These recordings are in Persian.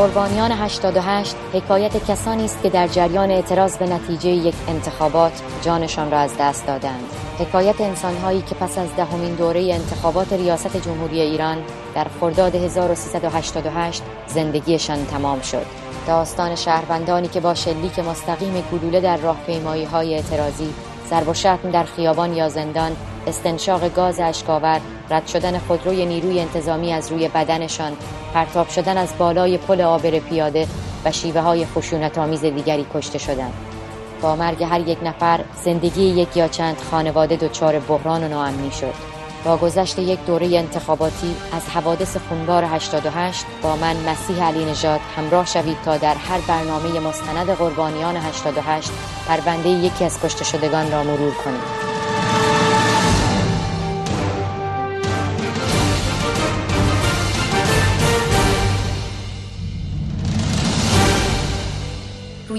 قربانیان 88 حکایت کسانی است که در جریان اعتراض به نتیجه یک انتخابات جانشان را از دست دادند. حکایت انسانهایی که پس از دهمین دوره انتخابات ریاست جمهوری ایران در خرداد 1388 زندگیشان تمام شد. داستان شهروندانی که با شلیک مستقیم گلوله در راهپیمایی های اعتراضی ضرب و شتم در خیابان یا زندان استنشاق گاز اشکاور رد شدن خودروی نیروی انتظامی از روی بدنشان پرتاب شدن از بالای پل آبر پیاده و شیوه های خشونت آمیز دیگری کشته شدند. با مرگ هر یک نفر زندگی یک یا چند خانواده دچار بحران و ناامنی شد. با گذشت یک دوره انتخاباتی از حوادث خونبار 88 با من مسیح علی نژاد همراه شوید تا در هر برنامه مستند قربانیان 88 پرونده یکی از کشته شدگان را مرور کنیم.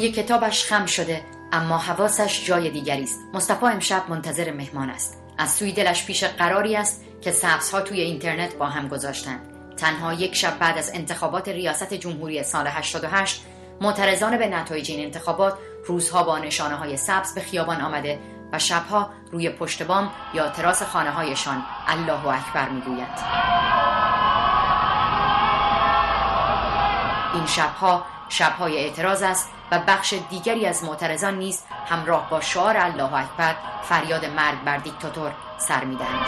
روی کتابش خم شده اما حواسش جای دیگری است. مصطفی امشب منتظر مهمان است. از سوی دلش پیش قراری است که سبزها توی اینترنت با هم گذاشتند. تنها یک شب بعد از انتخابات ریاست جمهوری سال 88 معترضان به نتایج این انتخابات روزها با نشانه های سبز به خیابان آمده و شبها روی پشت بام یا تراس خانه هایشان الله اکبر می‌گویند این شبها شبهای اعتراض است و بخش دیگری از معترضان نیز همراه با شعار الله اکبر فریاد مرگ بر دیکتاتور سر می‌دهند.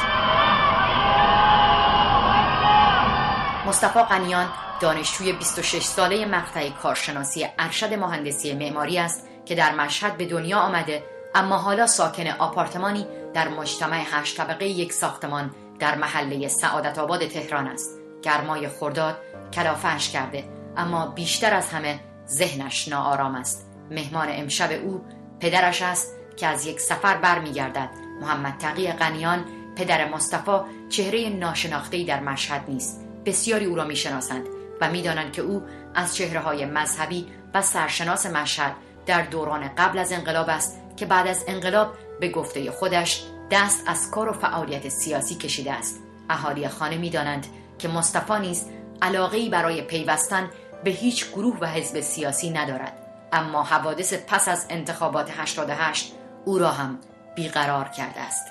مصطفی قنیان دانشجوی 26 ساله مقطع کارشناسی ارشد مهندسی معماری است که در مشهد به دنیا آمده اما حالا ساکن آپارتمانی در مجتمع هشت طبقه یک ساختمان در محله سعادت آباد تهران است. گرمای خرداد کلافهش کرده اما بیشتر از همه ذهنش ناآرام است. مهمان امشب او پدرش است که از یک سفر برمیگردد. محمد تقی قنیان پدر مصطفی چهره ناشناخته‌ای در مشهد نیست. بسیاری او را می‌شناسند و می‌دانند که او از چهره های مذهبی و سرشناس مشهد در دوران قبل از انقلاب است که بعد از انقلاب به گفته خودش دست از کار و فعالیت سیاسی کشیده است. اهالی خانه می‌دانند که مصطفی نیز علاقه برای پیوستن به هیچ گروه و حزب سیاسی ندارد. اما حوادث پس از انتخابات 88 او را هم بیقرار کرده است.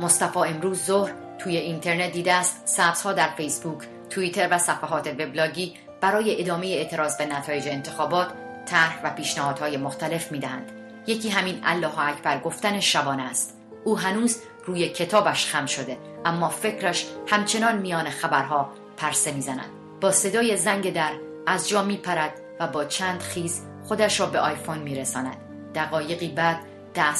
مصطفی امروز ظهر توی اینترنت دیده است. سبزها در فیسبوک توییتر و صفحات وبلاگی برای ادامه اعتراض به نتایج انتخابات طرح و پیشنهادهای مختلف می‌دهند. یکی همین الله اکبر گفتن شبانه است. او هنوز روی کتابش خم شده اما فکرش همچنان میان خبرها پرسه می‌زند. با صدای زنگ در از جا می پرد و با چند خیز خودش را به آیفون می رساند. دقایقی بعد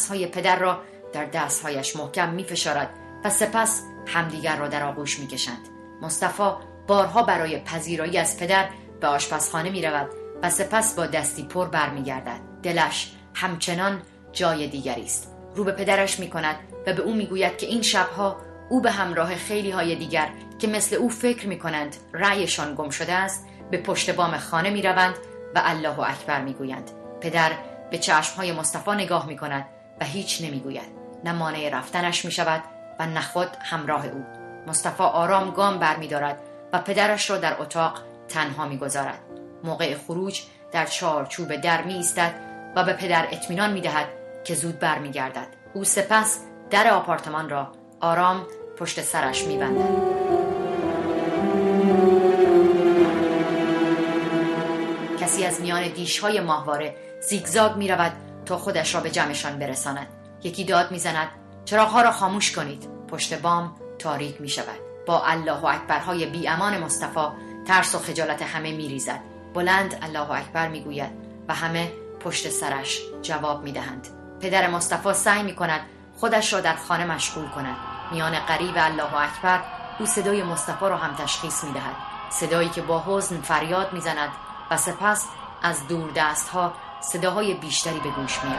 های پدر را در دستهایش محکم می فشارد و سپس همدیگر را در آغوش می کشند. مصطفی بارها برای پذیرایی از پدر به آشپزخانه می رود و سپس با دستی پر برمیگردد. دلش همچنان جای دیگری است. رو به پدرش می کند و به او می گوید که این شبها او به همراه خیلی های دیگر که مثل او فکر می کنند رأیشان گم شده است به پشت بام خانه می روند و الله اکبر می گویند. پدر به چشم های مصطفی نگاه می کند و هیچ نمی گوید. نه مانع رفتنش می شود و نخود همراه او. مصطفی آرام گام بر می دارد و پدرش را در اتاق تنها می گذارد. موقع خروج در چارچوب در می ایستد و به پدر اطمینان می دهد که زود برمیگردد. او سپس در آپارتمان را آرام پشت سرش می کسی از میان دیشهای ماهواره زیگزاگ می رود تا خودش را به جمعشان برساند. یکی داد می‌زند چراغها را خاموش کنید. پشت بام تاریک می شود با الله و اکبرهای بی امان مصطفی ترس و خجالت همه می ریزد بلند الله اکبر می گوید و همه پشت سرش جواب می دهند پدر مصطفی سعی می کند خودش را در خانه مشغول کند. میان قریب الله اکبر او صدای مصطفی را هم تشخیص می دهد صدایی که با حزن فریاد می‌زند و سپس از دور دست ها صداهای بیشتری به گوش می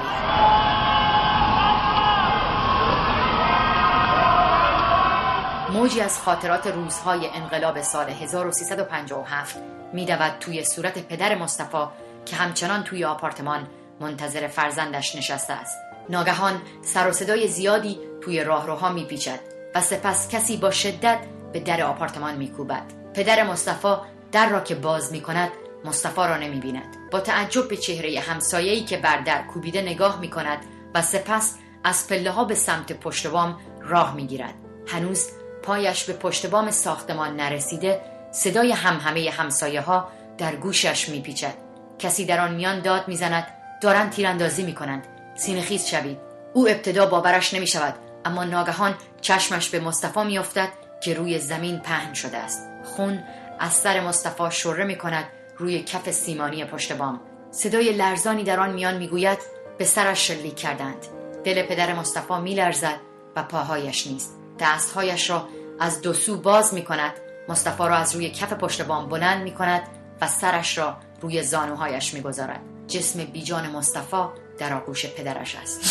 موجی از خاطرات روزهای انقلاب سال 1357 میدود توی صورت پدر مصطفی که همچنان توی آپارتمان منتظر فرزندش نشسته است. ناگهان سر و صدای زیادی توی راهروها میپیچد و سپس کسی با شدت به در آپارتمان میکوبد. پدر مصطفی در را که باز می‌کند مصطفی را نمی بیند با تعجب به چهره همسایه‌ای که بر در کوبیده نگاه می کند و سپس از پله ها به سمت پشت بام راه می گیرد هنوز پایش به پشت بام ساختمان نرسیده صدای همهمه همسایه ها در گوشش می پیچد کسی در آن میان داد می‌زند دارند تیراندازی می کنند سینخیز شوید. او ابتدا باورش نمی شود اما ناگهان چشمش به مصطفی می افتد که روی زمین پهن شده است. خون از سر مصطفی شره می کند روی کف سیمانی پشت بام. صدای لرزانی در آن میان می‌گوید به سرش شلیک کردند. دل پدر مصطفی میلرزد و پاهایش نیست. دستهایش را از دو سو باز می کند مصطفی را از روی کف پشت بام بلند می کند و سرش را روی زانوهایش می‌گذارد. جسم بیجان مصطفی در آغوش پدرش است.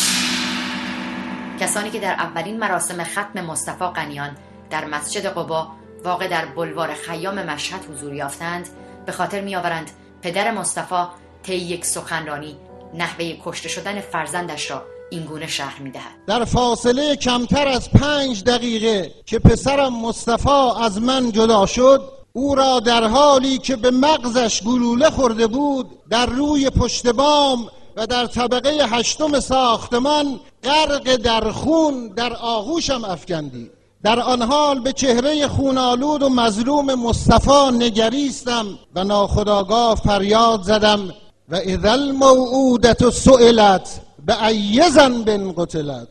کسانی که در اولین مراسم ختم مصطفی قنیان در مسجد قبا واقع در بلوار خیام مشهد حضور یافتند به خاطر میآورند پدر مصطفی طی یک سخنرانی نحوه کشته شدن فرزندش را اینگونه شهر می‌دهد. در فاصله کمتر از پنج دقیقه که پسرم مصطفی از من جدا شد او را در حالی که به مغزش گلوله خورده بود در روی پشت بام و در طبقه هشتم ساختمان غرق در خون در آغوشم افکندی در آن حال به چهره خونالود و مظلوم مصطفی نگریستم و ناخداگاه فریاد زدم و اذا الموعودت سئلت به ایزن بن قتلت.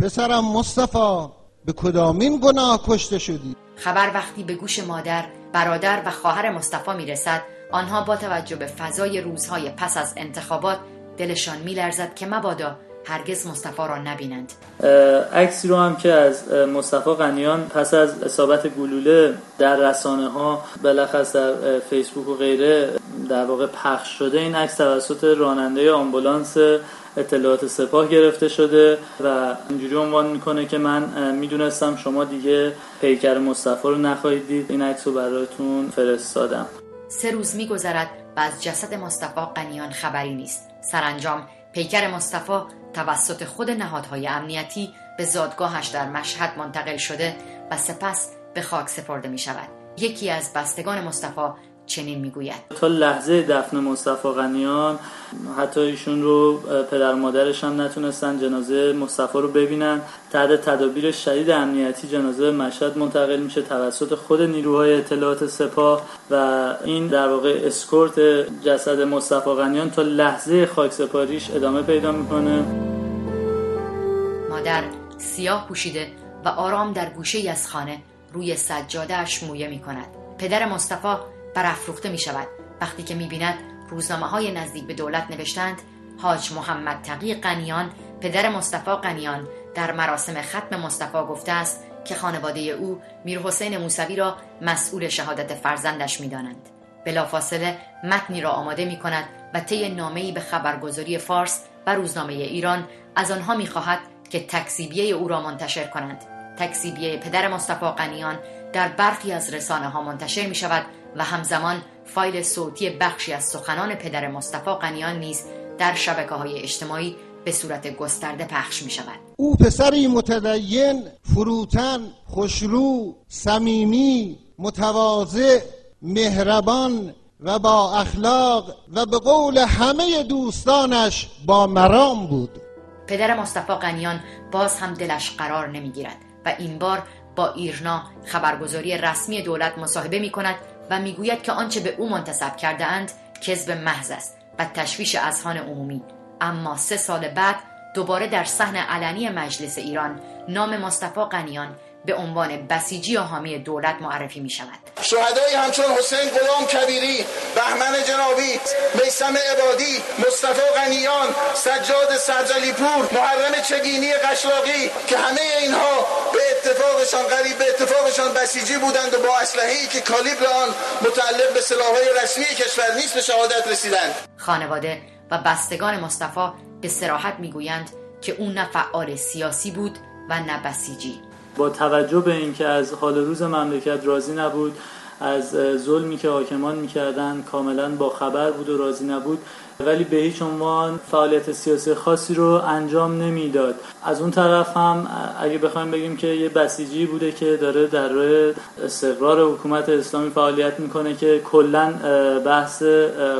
پسرم مصطفی به کدامین گناه کشته شدی؟ خبر وقتی به گوش مادر برادر و خواهر مصطفی می‌رسد آنها با توجه به فضای روزهای پس از انتخابات دلشان میلرزد که مبادا هرگز مصطفی را نبینند. عکسی رو هم که از مصطفی غنیان پس از اصابت گلوله در رسانه ها بلخص در فیسبوک و غیره در واقع پخش شده. این عکس توسط راننده آمبولانس اطلاعات سپاه گرفته شده و اینجوری عنوان می‌کنه که من می‌دونستم شما دیگه پیکر مصطفی رو نخواهید دید. این عکس رو براتون فرستادم. سه روز میگذرد و از جسد مصطفی قنیان خبری نیست. سرانجام پیکر مصطفی توسط خود نهادهای امنیتی به زادگاهش در مشهد منتقل شده و سپس به خاک سپرده می شود یکی از بستگان مصطفی چنین می‌گوید. تا لحظه دفن مصطفی غنیان حتی ایشون رو پدر مادرش هم نتونستن جنازه مصطفی رو ببینن. تحت تدابیر شدید امنیتی جنازه مشهد منتقل میشه توسط خود نیروهای اطلاعات سپاه و این در واقع اسکورت جسد مصطفی غنیان تا لحظه خاک سپاریش ادامه پیدا می‌کنه. مادر سیاه پوشیده و آرام در گوشه از خانه روی سجادهش مویه می کند پدر مصطفی برافروخته می شود وقتی که می بیند روزنامه های نزدیک به دولت نوشتند حاج محمد تقی قنیان پدر مصطفی قنیان در مراسم ختم مصطفی گفته است که خانواده او میر حسین موسوی را مسئول شهادت فرزندش می دانند. بلافاصله متنی را آماده می کند و طی نامه‌ای به خبرگزاری فارس و روزنامه ایران از آنها می خواهد که تکسیبیه او را منتشر کنند. تکسیبیه پدر مصطفی قنیان در برخی از رسانه ها منتشر می شود و همزمان فایل صوتی بخشی از سخنان پدر مصطفی قنیان نیز در شبکه های اجتماعی به صورت گسترده پخش می شود او پسری متدین فروتن خوشرو صمیمی متواضع مهربان و با اخلاق و به قول همه دوستانش با مرام بود. پدر مصطفی قنیان باز هم دلش قرار نمی گیرد و این بار با ایرنا خبرگزاری رسمی دولت مصاحبه می کند و می‌گوید که آنچه به او منتصب کرده اند کذب محض است و تشویش اذهان عمومی. اما سه سال بعد دوباره در صحن علنی مجلس ایران نام مصطفی قنیان به عنوان بسیجی و حامی دولت معرفی می شود شهدایی همچون حسین غلام کبیری بهمن جنابی میسم عبادی مصطفی غنیان سجاد سرجلی پور محرم چگینی قشلاقی که همه اینها به اتفاقشان قریب به اتفاقشان بسیجی بودند و با اسلحه‌ای که کالیبر آن متعلق به سلاحهای رسمی کشور نیست به شهادت رسیدند. خانواده و بستگان مصطفی به سراحت می‌گویند که او نه فعال سیاسی بود و نه بسیجی. با توجه به اینکه از حال روز مملکت راضی نبود از ظلمی که حاکمان می‌کردن کاملا با خبر بود و راضی نبود ولی به هیچ عنوان فعالیت سیاسی خاصی رو انجام نمی‌داد. از اون طرف هم اگه بخوایم بگیم که یه بسیجی بوده که داره در راه استقرار حکومت اسلامی فعالیت می‌کنه که کلا بحث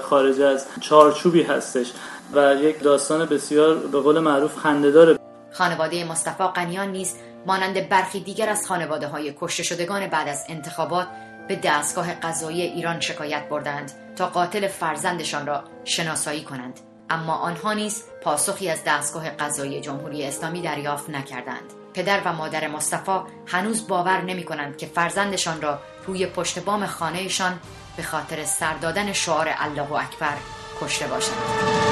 خارج از چارچوبی هستش و یک داستان بسیار به قول معروف خندهداره خانواده مصطفی قنیان نیز مانند برخی دیگر از خانواده های کشته شدگان بعد از انتخابات به دستگاه قضایی ایران شکایت بردند تا قاتل فرزندشان را شناسایی کنند. اما آنها نیز پاسخی از دستگاه قضایی جمهوری اسلامی دریافت نکردند. پدر و مادر مصطفی هنوز باور نمی کنند که فرزندشان را روی پشت بام خانهشان به خاطر سر دادن شعار الله اکبر کشته باشند.